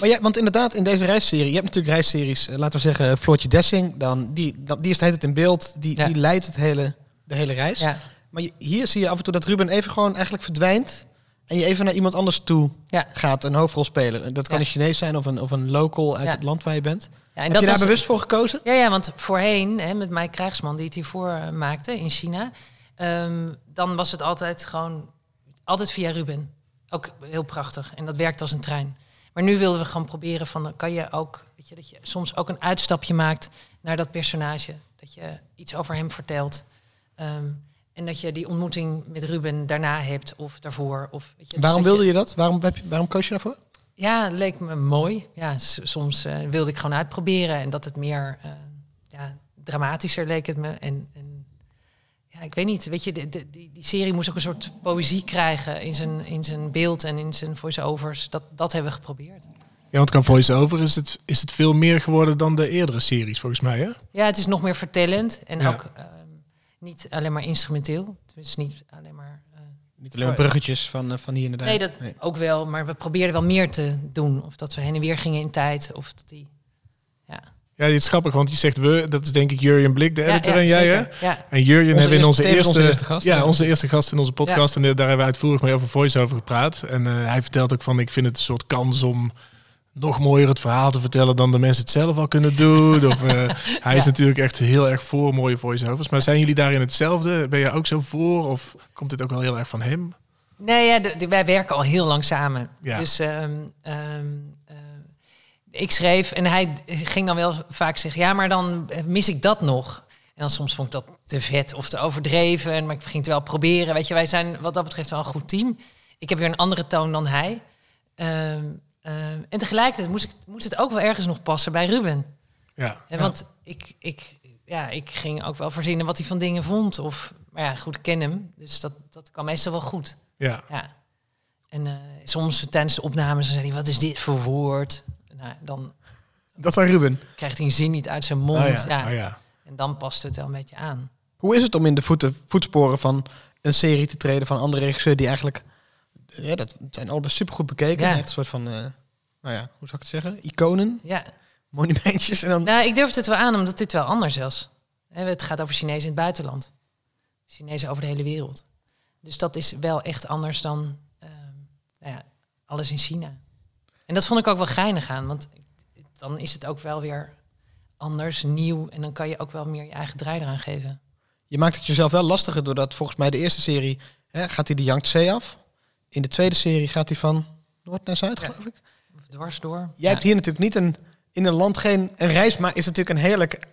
Maar ja, want inderdaad, in deze reisserie, je hebt natuurlijk reisseries, eh, laten we zeggen, Floortje Dessing, dan, die, dan, die is de hele tijd in beeld, die, Ja. die leidt het hele, de hele reis. Ja, Maar je- hier zie je af en toe dat Ruben even gewoon eigenlijk verdwijnt en je even naar iemand anders toe ja. gaat, een hoofdrolspeler. Dat kan Ja. een Chinees zijn of een, of een local uit Ja. het land waar je bent. ja en Heb je daar was- bewust voor gekozen? Ja, ja, want voorheen, hè, met Mike Krijgsman, die het hiervoor eh, maakte in China, ehm, dan was het altijd gewoon, altijd via Ruben. Ook heel prachtig. En dat werkt als een trein. Maar nu wilden we gewoon proberen van, kan je ook, weet je, dat je soms ook een uitstapje maakt naar dat personage. Dat je iets over hem vertelt. Ehm, en dat je die ontmoeting met Ruben daarna hebt of daarvoor. Of, weet je, dus waarom wilde je dat? Waarom, heb je, waarom koos je daarvoor? ja, het leek me mooi. Ja, soms eh, wilde ik gewoon uitproberen en dat het meer eh, ja, dramatischer leek het me. En, en ja, ik weet niet, weet je, de, de- die, die serie moest ook een soort poëzie krijgen in zijn, in zijn beeld en in zijn voice-overs. Dat, dat hebben we geprobeerd. Ja, want qua voice-over is het, is het veel meer geworden dan de eerdere series, volgens mij, hè? Ja, het is nog meer vertellend en Ja. ook ehm, niet alleen maar instrumenteel. Het is niet alleen maar... eh, Niet alleen maar bruggetjes van, eh, van hier naar daar. nee, dat ook wel, maar we probeerden wel meer te doen. Of dat we heen en weer gingen in tijd, of dat die... Ja. Ja, dit is grappig, want je zegt we, dat is denk ik Jurjen Blik, de editor en jij, hè? Ja, En Jurjen Onze hebben in onze eerste- onze gast, ja, onze eerste gast in onze podcast. En eh, daar hebben we uitvoerig mee over voice over gepraat. En eh, hij vertelt ook van, ik vind het een soort kans om nog mooier het verhaal te vertellen dan de mensen het zelf al kunnen doen. Of, eh, hij is Ja. natuurlijk echt heel erg voor mooie voice-overs. Maar zijn jullie daarin hetzelfde? Ben je ook zo voor? Of komt dit ook wel heel erg van hem? Nee, ja, de- de- wij werken al heel lang samen. Ja. Dus eh, ik schreef en hij ging dan wel vaak zeggen... ja, maar dan mis ik dat nog. En dan soms vond ik dat te vet of te overdreven. Maar ik ging het wel proberen. Weet je, wij zijn wat dat betreft wel een goed team. Ik heb weer een andere toon dan hij. Ehm, ehm, en tegelijkertijd moest, ik, moest het ook wel ergens nog passen bij Ruben. Ja. En Want ik, ik, ja, ik ging ook wel verzinnen wat hij van dingen vond. Of, maar ja, goed, ik ken hem. Dus dat, dat kwam meestal wel goed. Ja. Ja. En eh, soms tijdens de opnames zei hij, wat is dit voor woord? Nou, dan Dat zijn Ruben. krijgt hij een zin niet uit zijn mond. Oh ja, ja. Oh ja. En dan past het wel een beetje aan. Hoe is het om in de voeten, voetsporen van een serie te treden van andere regisseur die eigenlijk... Ja, dat zijn allemaal supergoed bekeken. Ja. Echt een soort van, eh, nou ja, hoe zou ik het zeggen? Iconen, Ja. monumentjes. En dan, Nou, ik durf het wel aan, omdat dit wel anders is. Hè, Het gaat over Chinezen in het buitenland. Chinezen over de hele wereld. Dus dat is wel echt anders dan ehm, nou ja, alles in China. En dat vond ik ook wel geinig aan, want dan is het ook wel weer anders, nieuw. En dan kan je ook wel meer je eigen draai eraan geven. Je maakt het jezelf wel lastiger doordat volgens mij de eerste serie hè, gaat hij de Yangtze af. In de tweede serie gaat hij van Noord naar Zuid, Ja. geloof ik. Dwars door. Jij Ja. hebt hier natuurlijk niet een, in een land geen een reis, maar is natuurlijk een heerlijk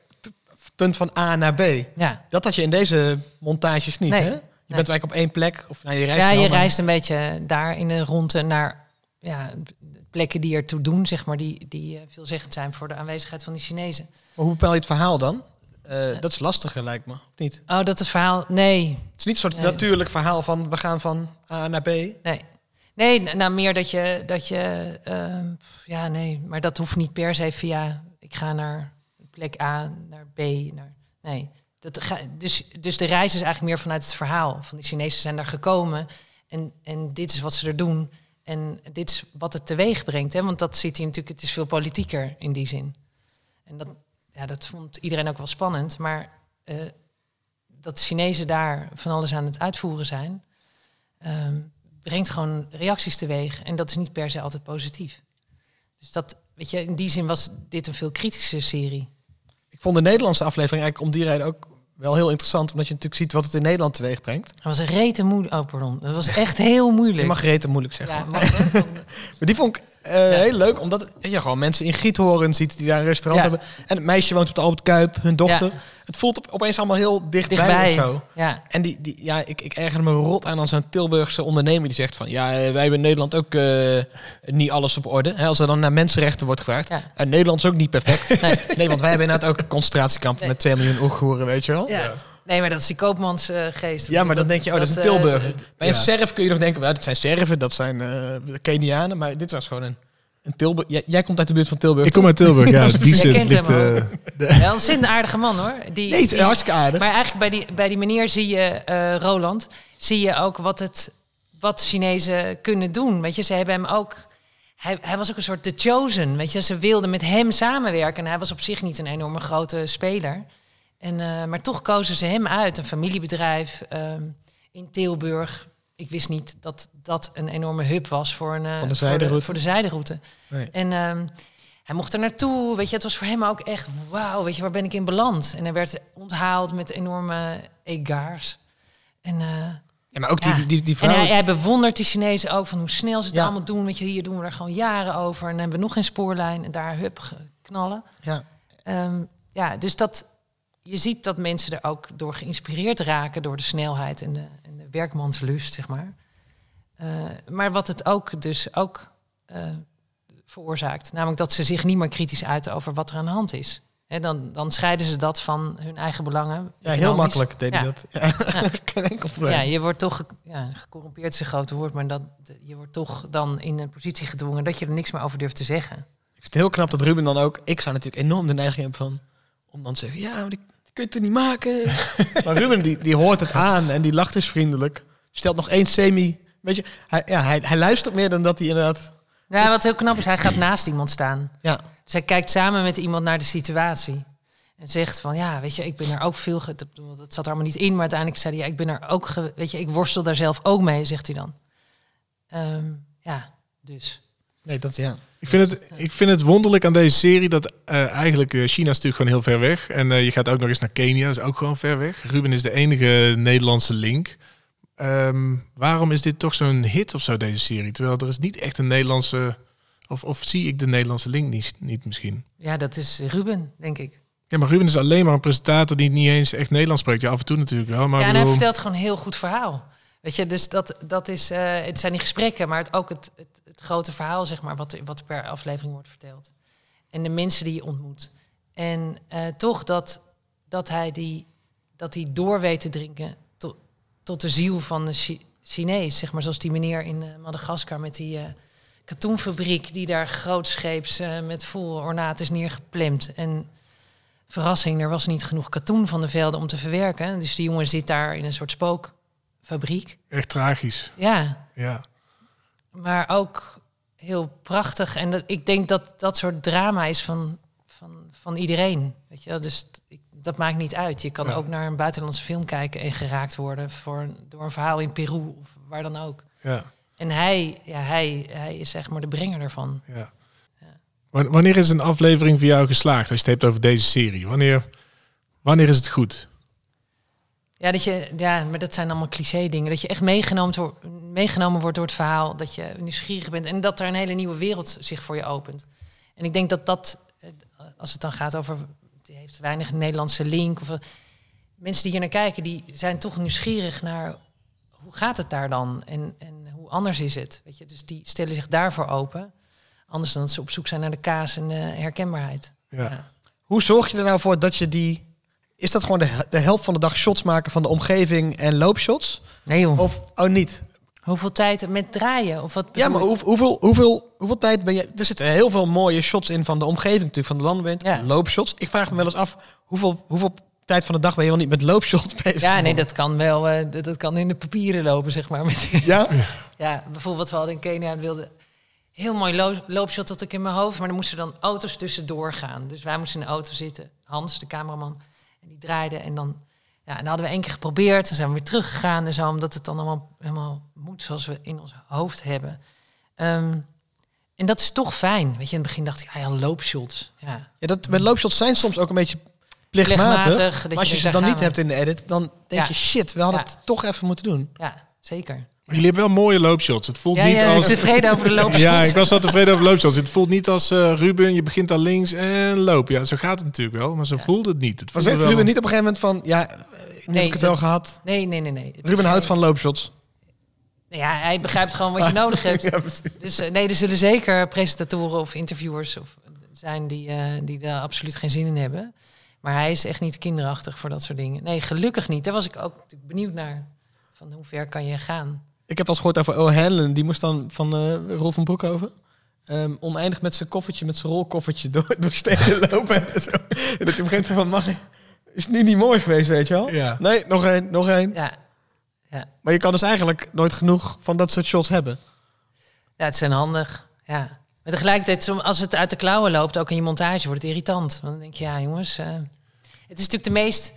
punt van A naar B. Ja, Dat had je in deze montages niet, Nee. hè? Je bent eigenlijk op één plek. Of nou, je reist ja je reist een beetje daar in de ronde naar ja, plekken die ertoe doen, zeg maar, die, die eh, veelzeggend zijn voor de aanwezigheid van die Chinezen. Maar hoe bepaal je het verhaal dan? Eh, dat is lastiger, lijkt me. Of niet? Oh, dat is verhaal. Nee, Het is niet een soort Nee. natuurlijk verhaal van we gaan van A naar B. nee. Nee, nou meer dat je, dat je, ehm, ja, nee, maar dat hoeft niet per se via, ik ga naar plek A, naar B, naar, nee. Dat ga, dus, dus de reis is eigenlijk meer vanuit het verhaal. Van die Chinezen zijn daar gekomen en, en dit is wat ze er doen. En dit is wat het teweeg brengt. Hè? Want dat ziet hij natuurlijk, het is veel politieker in die zin. En dat, ja, dat vond iedereen ook wel spannend. Maar eh, dat Chinezen daar van alles aan het uitvoeren zijn, ehm, brengt gewoon reacties teweeg. En dat is niet per se altijd positief. Dus dat, weet je, in die zin was dit een veel kritische serie. Ik vond de Nederlandse aflevering eigenlijk om die reden ook wel heel interessant. Omdat je natuurlijk ziet wat het in Nederland teweeg brengt. Dat was een rete moeilijk. Oh, pardon. Dat was echt heel moeilijk. Je mag reten moeilijk zeggen. ja, maar. die vond ik eh, heel leuk. Omdat je gewoon mensen in Giethoorn ziet die daar een restaurant hebben. En het meisje woont op de Albert Kuip, hun dochter. Het voelt op, opeens allemaal heel dichtbij, dichtbij. of zo. Ja, En die, die, ja, ik, ik erger me rot aan als zo'n Tilburgse ondernemer die zegt van... ja, eh, wij hebben in Nederland ook eh, niet alles op orde. Hè, als er dan naar mensenrechten wordt gevraagd. Ja. En Nederland is ook niet perfect. Nee. nee, want wij hebben inderdaad ook een concentratiekamp Nee. met 2 miljoen Oeigoeren, weet je wel. ja. Nee, maar dat is die koopmansgeest. Ja, maar dan denk je, oh, dat, is een eh, Tilburger. Bij een ja. Serf kun je nog denken, ja, dat zijn Serven, dat zijn eh Kenianen. Maar dit was gewoon een, een Tilburg. Jij, jij komt uit de buurt van Tilburg. Ik kom uit Tilburg, ja. Die Jij kent ligt, hem eh, is een aardige man hoor. Die, Nee, het is die- hartstikke aardig. Maar eigenlijk bij die, bij die meneer zie je, eh, Roland, zie je ook wat, het, wat Chinezen kunnen doen. Weet je, ze hebben hem ook. Hij, hij was ook een soort the chosen. Weet je, ze wilden met hem samenwerken. En hij was op zich niet een enorme grote speler. En, eh, maar toch kozen ze hem uit. Een familiebedrijf ehm, in Tilburg. Ik wist niet dat dat een enorme hub was voor, een, eh, Van de voor, zijderoute. voor de zijderoute. Nee. En ehm, hij mocht er naartoe. Weet je, het was voor hem ook echt wauw. Weet je, waar ben ik in beland? En hij werd onthaald met enorme egaars. En, eh, Ja, maar ook ja. die, die, die en vrouw. hij, hij bewondert die Chinezen ook van hoe snel ze het Ja. allemaal doen. Weet je, hier doen we er gewoon jaren over. En dan hebben we nog geen spoorlijn. En daar hup knallen. ja. Ehm, ja, dus dat je ziet dat mensen er ook door geïnspireerd raken door de snelheid en en de werkmanslust, zeg maar. Eh, maar wat het ook dus ook eh, veroorzaakt, namelijk dat ze zich niet meer kritisch uiten over wat er aan de hand is. Hè, dan, dan scheiden ze dat van hun eigen belangen. ja, heel makkelijk deed hij Ja. dat. Ja. Geen enkel probleem. Ja, je wordt toch, ja, gecorrumpeerd is een groot woord, maar dat, je wordt toch dan in een positie gedwongen dat je er niks meer over durft te zeggen. Ik vind het heel knap dat Ruben dan ook... Ik zou natuurlijk enorm de neiging hebben van... Om dan te zeggen, ja, maar die kun je het niet maken. maar Ruben die, die hoort het aan en die lacht dus vriendelijk. Stelt nog één semi... Weet je, hij, ja, hij, hij luistert meer dan dat hij inderdaad... Ja, wat heel knap is, hij gaat naast iemand staan. Ja, Dus hij kijkt samen met iemand naar de situatie. En zegt van, ja, weet je, ik ben er ook veel... Ge dat zat er allemaal niet in, maar uiteindelijk zei hij... Ja, ik ben er ook, ge weet je, ik worstel daar zelf ook mee, zegt hij dan. Ehm, ja, dus. Nee, dat ja. Ik vind, het, ik vind het wonderlijk aan deze serie dat eh, eigenlijk eh, China is natuurlijk gewoon heel ver weg. En eh, je gaat ook nog eens naar Kenia, dat is ook gewoon ver weg. Ruben is de enige Nederlandse link. Ehm, waarom is dit toch zo'n hit of zo, deze serie? Terwijl er is niet echt een Nederlandse... Of, of zie ik de Nederlandse link niet, niet misschien? Ja, dat is Ruben, denk ik. Ja, maar Ruben is alleen maar een presentator die niet eens echt Nederlands spreekt. Ja, af en toe natuurlijk wel. Maar ja, en hij vertelt gewoon een heel goed verhaal. Weet je, dus dat, dat is, het zijn die gesprekken, maar het, ook het, het, het grote verhaal, zeg maar, wat, wat er per aflevering wordt verteld. En de mensen die je ontmoet. En eh, toch dat, dat hij die, dat hij door weet te drinken tot, tot de ziel van de Chi- Chinees. Zeg maar, zoals die meneer in eh, Madagaskar met die eh, katoenfabriek, die daar grootscheeps met vol ornaat is neergeplemd. En verrassing, er was niet genoeg katoen van de velden om te verwerken. Dus die jongen zit daar in een soort spookfabriek. Echt tragisch. Ja, Ja. Maar ook heel prachtig. En dat, ik denk dat dat soort drama is van, van, van iedereen. Weet je wel? Dus ik, dat maakt niet uit. Je kan Ja. ook naar een buitenlandse film kijken en geraakt worden voor, door een verhaal in Peru of waar dan ook. Ja. En hij, ja, hij, hij is zeg maar de brenger ervan. Ja. Wan- Wanneer is een aflevering voor jou geslaagd als je het hebt over deze serie? Wanneer, wanneer is het goed? Ja, dat je, ja, maar dat zijn allemaal cliché dingen. Dat je echt meegenomen, wordt- meegenomen wordt door het verhaal. Dat je nieuwsgierig bent en dat er een hele nieuwe wereld zich voor je opent. En ik denk dat dat, eh, als het dan gaat over, die heeft weinig Nederlandse link. Of, eh, mensen die hier naar kijken, die zijn toch nieuwsgierig naar hoe gaat het daar dan? En, en hoe anders is het? Weet je? Dus die stellen zich daarvoor open. Anders dan dat ze op zoek zijn naar de kaas en de herkenbaarheid. Ja. Ja. Hoe zorg je er nou voor dat je die... Is dat gewoon de, de helft van de dag shots maken van de omgeving en loopshots? Nee joh, Of, oh niet? hoeveel tijd met draaien? Of wat Ja, maar hoe, hoeveel, hoeveel, hoeveel tijd ben je... Er zitten heel veel mooie shots in van de omgeving natuurlijk, van de landwind. Ja. Loopshots. Ik vraag me wel eens af, hoeveel, hoeveel tijd van de dag ben je wel niet met loopshots bezig? Ja, nee, dat kan wel. eh, dat, dat kan in de papieren lopen, zeg maar. Met, Ja? ja, bijvoorbeeld we hadden in Kenia wilde heel mooi lo- loopshot dat ik in mijn hoofd, maar dan moesten dan auto's tussendoor gaan. Dus wij moesten in de auto zitten. Hans, de cameraman, en die draaide en dan. Ja, en dan hadden we één keer geprobeerd, dan zijn we weer teruggegaan en zo, omdat het dan allemaal helemaal moet zoals we in ons hoofd hebben. Ehm, en dat is toch fijn. Weet je, in het begin dacht ik, ah ja, loopshots. Ja, ja dat, met loopshots zijn soms ook een beetje plichtmatig. Maar als je ze dan niet hebt in de edit, dan denk Ja. je, shit, we hadden Ja. het toch even moeten doen. ja zeker. Maar jullie hebben wel mooie loopshots. Het voelt Ja, niet ja, als... tevreden over de loopshots. Ja, ik was wel tevreden over loopshots. Het voelt niet als eh, Ruben, je begint al links en loop. Ja, zo gaat het natuurlijk wel, maar zo voelt het niet. Het Maar zegt Ruben niet op een gegeven moment van, ja, eh, nu Nee, heb ik het wel gehad. Nee, nee, nee, nee. Het Ruben houdt van loopshots. Ja, hij begrijpt gewoon wat je nodig hebt. Ja. Dus eh, nee, er zullen zeker presentatoren of interviewers of, zijn die, eh, die daar absoluut geen zin in hebben. Maar hij is echt niet kinderachtig voor dat soort dingen. Nee, gelukkig niet. Daar was ik ook benieuwd naar. Van hoe ver kan je gaan? Ik heb wel eens gehoord over O'Hanlon. Die moest dan van eh Rolf van Broekhoven... ehm, oneindig met zijn koffertje, met zijn rolkoffertje door, door steden lopen en zo. En dat hij op een gegeven moment van, mag ik- is het nu niet mooi geweest, weet je wel? Ja. Nee, nog één, nog één. Ja, ja. Maar je kan dus eigenlijk nooit genoeg van dat soort shots hebben. ja het zijn handig. Ja. Maar tegelijkertijd, als het uit de klauwen loopt, ook in je montage, wordt het irritant. Want dan denk je, ja jongens, eh, het is natuurlijk de meest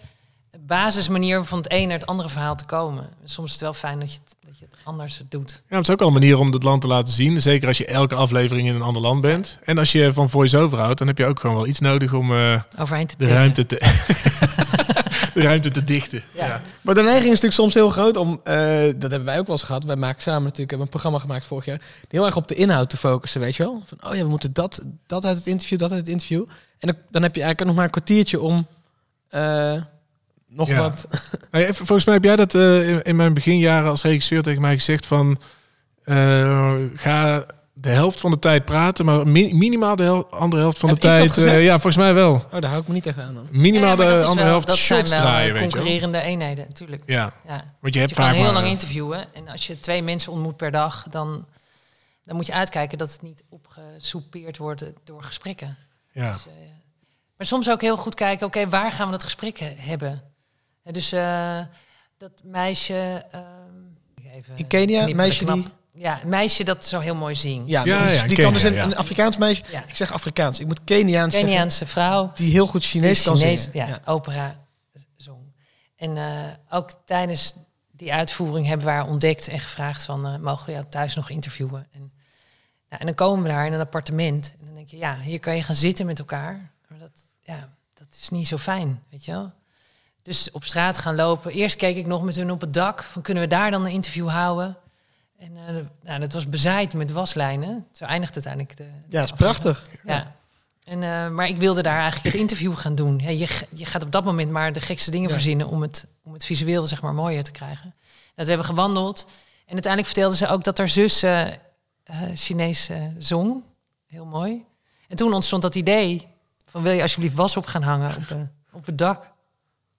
basismanier van het een naar het andere verhaal te komen. Soms is het wel fijn dat je het, dat je het anders doet. Ja, het is ook wel een manier om het land te laten zien. Zeker als je elke aflevering in een ander land bent. En als je van voice-over houdt, dan heb je ook gewoon wel iets nodig om eh, Overheen te de, ruimte te, de ruimte te dichten. Ja. Ja. Maar de neiging is natuurlijk soms heel groot om, eh, dat hebben wij ook wel eens gehad. Wij maken samen natuurlijk, hebben een programma gemaakt vorig jaar, heel erg op de inhoud te focussen, weet je wel. Van, oh ja, we moeten dat, dat uit het interview, dat uit het interview. En dan, dan heb je eigenlijk nog maar een kwartiertje om eh, nog Ja. wat... Nou ja, volgens mij heb jij dat eh, in, in mijn beginjaren als regisseur tegen mij gezegd van... eh, ga de helft van de tijd praten, maar mi- minimaal de hel- andere helft van Heb de tijd... eh, ja, volgens mij wel. Oh, daar hou ik me niet echt aan dan. Minimaal Ja, de andere wel- helft dat shots zijn wel draaien, weet je wel. concurrerende eenheden, natuurlijk. Ja, Ja. want je hebt Je kan vaak heel maar... lang interviewen. En als je twee mensen ontmoet per dag, dan, dan moet je uitkijken dat het niet opgesoupeerd wordt door gesprekken. Ja. Dus, eh, maar soms ook heel goed kijken, oké, waar gaan we dat gesprek he- hebben? Dus eh, dat meisje... ehm, even In Kenia, meisje knap. die- Ja, een meisje dat zo heel mooi zingt. Ja, Ja, dus ja, die Kenia, kan dus een, ja. een Afrikaans meisje... Ja. Ik zeg Afrikaans, ik moet Keniaans zeggen. Keniaanse vrouw. Die heel goed Chinees kan zingen. ja, Ja. opera zong. En eh, ook tijdens die uitvoering hebben we haar ontdekt en gevraagd van... eh, mogen we jou thuis nog interviewen? En Nou, en dan komen we daar in een appartement. En dan denk je, ja, hier kan je gaan zitten met elkaar. Maar dat, ja, dat is niet zo fijn, weet je wel. Dus op straat gaan lopen. Eerst keek ik nog met hun op het dak. Van kunnen we daar dan een interview houden? En eh, nou, dat was bezaaid met waslijnen. Zo eindigt uiteindelijk de. Ja, is prachtig. Ja. En, eh, maar ik wilde daar eigenlijk het interview gaan doen. Ja, je, je gaat op dat moment maar de gekste dingen Ja. verzinnen om het, om het visueel zeg maar mooier te krijgen. Dat we hebben gewandeld. En uiteindelijk vertelde ze ook dat haar zus eh eh, Chinees zong. Heel mooi. En toen ontstond dat idee van wil je alsjeblieft was op gaan hangen op, op het dak.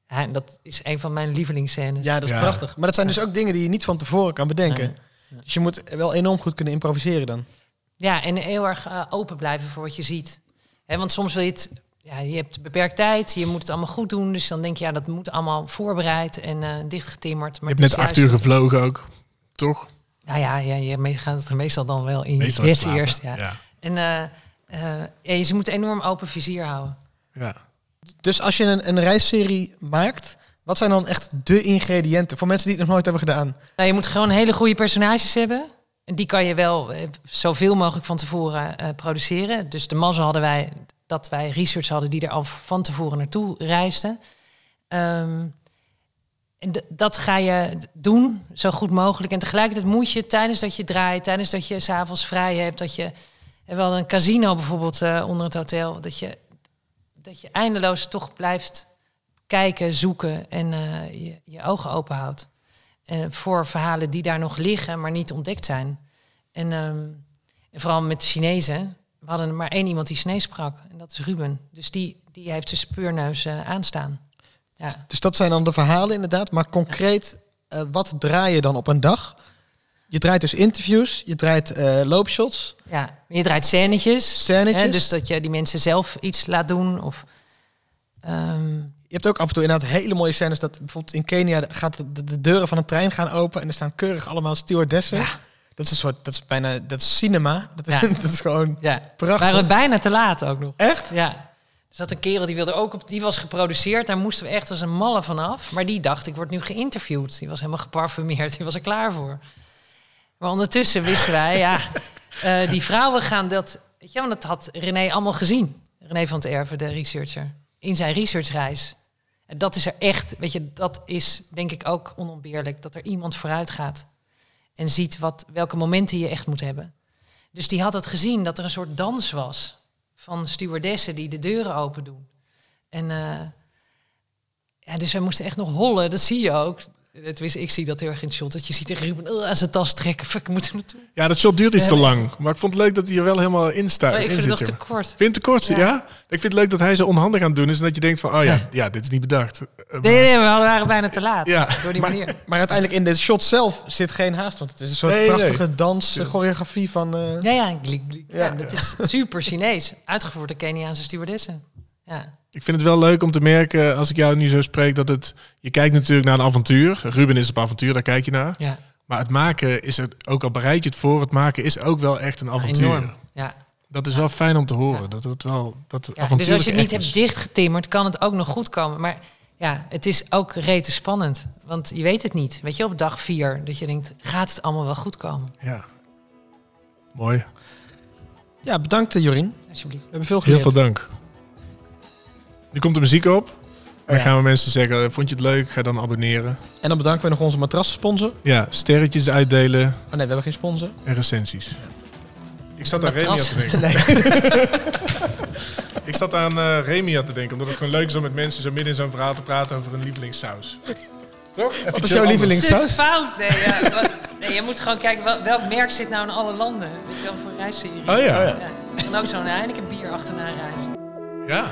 Ja, en dat is een van mijn lievelingsscènes. Ja, dat is Ja. prachtig. Maar dat zijn dus ook dingen die je niet van tevoren kan bedenken. Nee. Dus je moet wel enorm goed kunnen improviseren dan. Ja, en heel erg eh, open blijven voor wat je ziet. Hè, want soms wil je het... Ja, je hebt beperkt tijd, je moet het allemaal goed doen. Dus dan denk je, ja, dat moet allemaal voorbereid en eh dichtgetimmerd. Je Maar hebt het net acht uur gevlogen ook, toch? Nou ja, ja, je gaat het er meestal dan wel in Meestal je bed eerst. Ja. Ja. En eh, eh, ja, ze moeten enorm open vizier houden. ja. Dus als je een, een reisserie maakt, wat zijn dan echt de ingrediënten voor mensen die het nog nooit hebben gedaan? Nou, je moet gewoon hele goede personages hebben. En die kan je wel eh, zoveel mogelijk van tevoren eh, produceren. Dus de mazzel hadden wij dat wij research hadden die er al van tevoren naartoe reisden. Ehm, en dat ga je doen, zo goed mogelijk. En tegelijkertijd moet je tijdens dat je draait, tijdens dat je s'avonds vrij hebt, dat je en wel een casino bijvoorbeeld eh, onder het hotel, dat je, dat je eindeloos toch blijft kijken, zoeken en eh, je, je ogen open houdt. Eh, voor verhalen die daar nog liggen, maar niet ontdekt zijn. En, ehm, en vooral met de Chinezen. We hadden maar één iemand die Chinees sprak. En dat is Ruben. Dus die, die heeft zijn speurneus eh, aanstaan. Ja. Dus dat zijn dan de verhalen inderdaad. Maar concreet, wat draai je dan op een dag? Je draait dus interviews, je draait eh, loopshots, ja. Je draait scènetjes. scènetjes. Hè, dus dat je die mensen zelf iets laat doen. Of, ehm, Je hebt ook af en toe inderdaad hele mooie scènes dat bijvoorbeeld in Kenia gaat de, de- de deuren van een trein gaan open en er staan keurig allemaal stewardessen. Ja. Dat is een soort, dat is bijna, dat is cinema. Dat is, Ja. dat is gewoon ja. prachtig. Waren we bijna te laat ook nog. Echt? Ja. Er zat een kerel die wilde ook op, die was geproduceerd. Daar moesten we echt als een malle vanaf. Maar die dacht, ik word nu geïnterviewd. Die was helemaal geparfumeerd, die was er klaar voor. Maar ondertussen wisten wij, ja, eh, die vrouwen gaan dat. Weet je, want dat had René allemaal gezien. René van het Erven, de researcher, in zijn researchreis. En dat is er echt, weet je, dat is denk ik ook onontbeerlijk. Dat er iemand vooruit gaat en ziet wat, welke momenten je echt moet hebben. Dus die had het gezien dat er een soort dans was van stewardessen die de deuren open doen. En eh, ja, dus wij moesten echt nog hollen, dat zie je ook. Tenminste, ik zie dat heel erg in het shot. Dat je ziet Ruben uh, aan zijn tas trekken. Fuck, ik moet er naartoe. ja, dat shot duurt iets Ja, te lang. Maar ik vond het leuk dat hij er wel helemaal in staat. Maar ik in vind het nog te kort. Vind het te kort? Ja. Ja. Ik vind het leuk dat hij zo onhandig aan het doen is. En dat je denkt van, oh ja, Ja. ja, dit is niet bedacht. Eh, Nee, nee, we waren bijna te laat. Ja. Door die manier. Maar uiteindelijk in de shot zelf zit geen haast. Want het is een soort Nee, nee. prachtige dans, eh, choreografie van... eh, Ja, ja, glik, glik. Ja, Ja. dat is super Chinees. Uitgevoerd door Keniaanse stewardessen. Ja. Ik vind het wel leuk om te merken, als ik jou nu zo spreek, dat het... Je kijkt natuurlijk naar een avontuur. Ruben is op avontuur, daar kijk je naar. Ja, Maar het maken is het, ook al bereid je het voor, het maken is ook wel echt een avontuur. enorm. Ja. Dat is wel fijn om te horen. Dat het wel dat Ja, avontuur dus als je het niet hebt dichtgetimmerd, kan het ook nog goed komen. Maar ja, het is ook rete spannend. Want je weet het niet. Weet je, op dag vier, dat je denkt, gaat het allemaal wel goed komen? Ja. Mooi. Ja, bedankt eh, Jorien. Alsjeblieft. We hebben veel Heel geleerd. veel dank. Nu komt de muziek op. En dan Ja. gaan we mensen zeggen, vond je het leuk? Ga dan abonneren. En dan bedanken we nog onze matrassponsor. Ja, sterretjes uitdelen Oh nee, we hebben geen sponsor. en recensies. Ik zat aan Remy Matras. te denken. Nee. Ik zat aan eh Remy te denken, omdat het gewoon leuk is om met mensen zo midden in zo'n verhaal te praten over een lievelingssaus. Toch? Even Wat is jouw lievelingssaus? fout. Nee, ja, wat- nee, je moet gewoon kijken, wel- welk merk zit nou in alle landen? Weet je wel, voor een reisserie. Oh ja. Oh ja. Ja. En ook zo'n Heineken bier achterna reizen. Ja.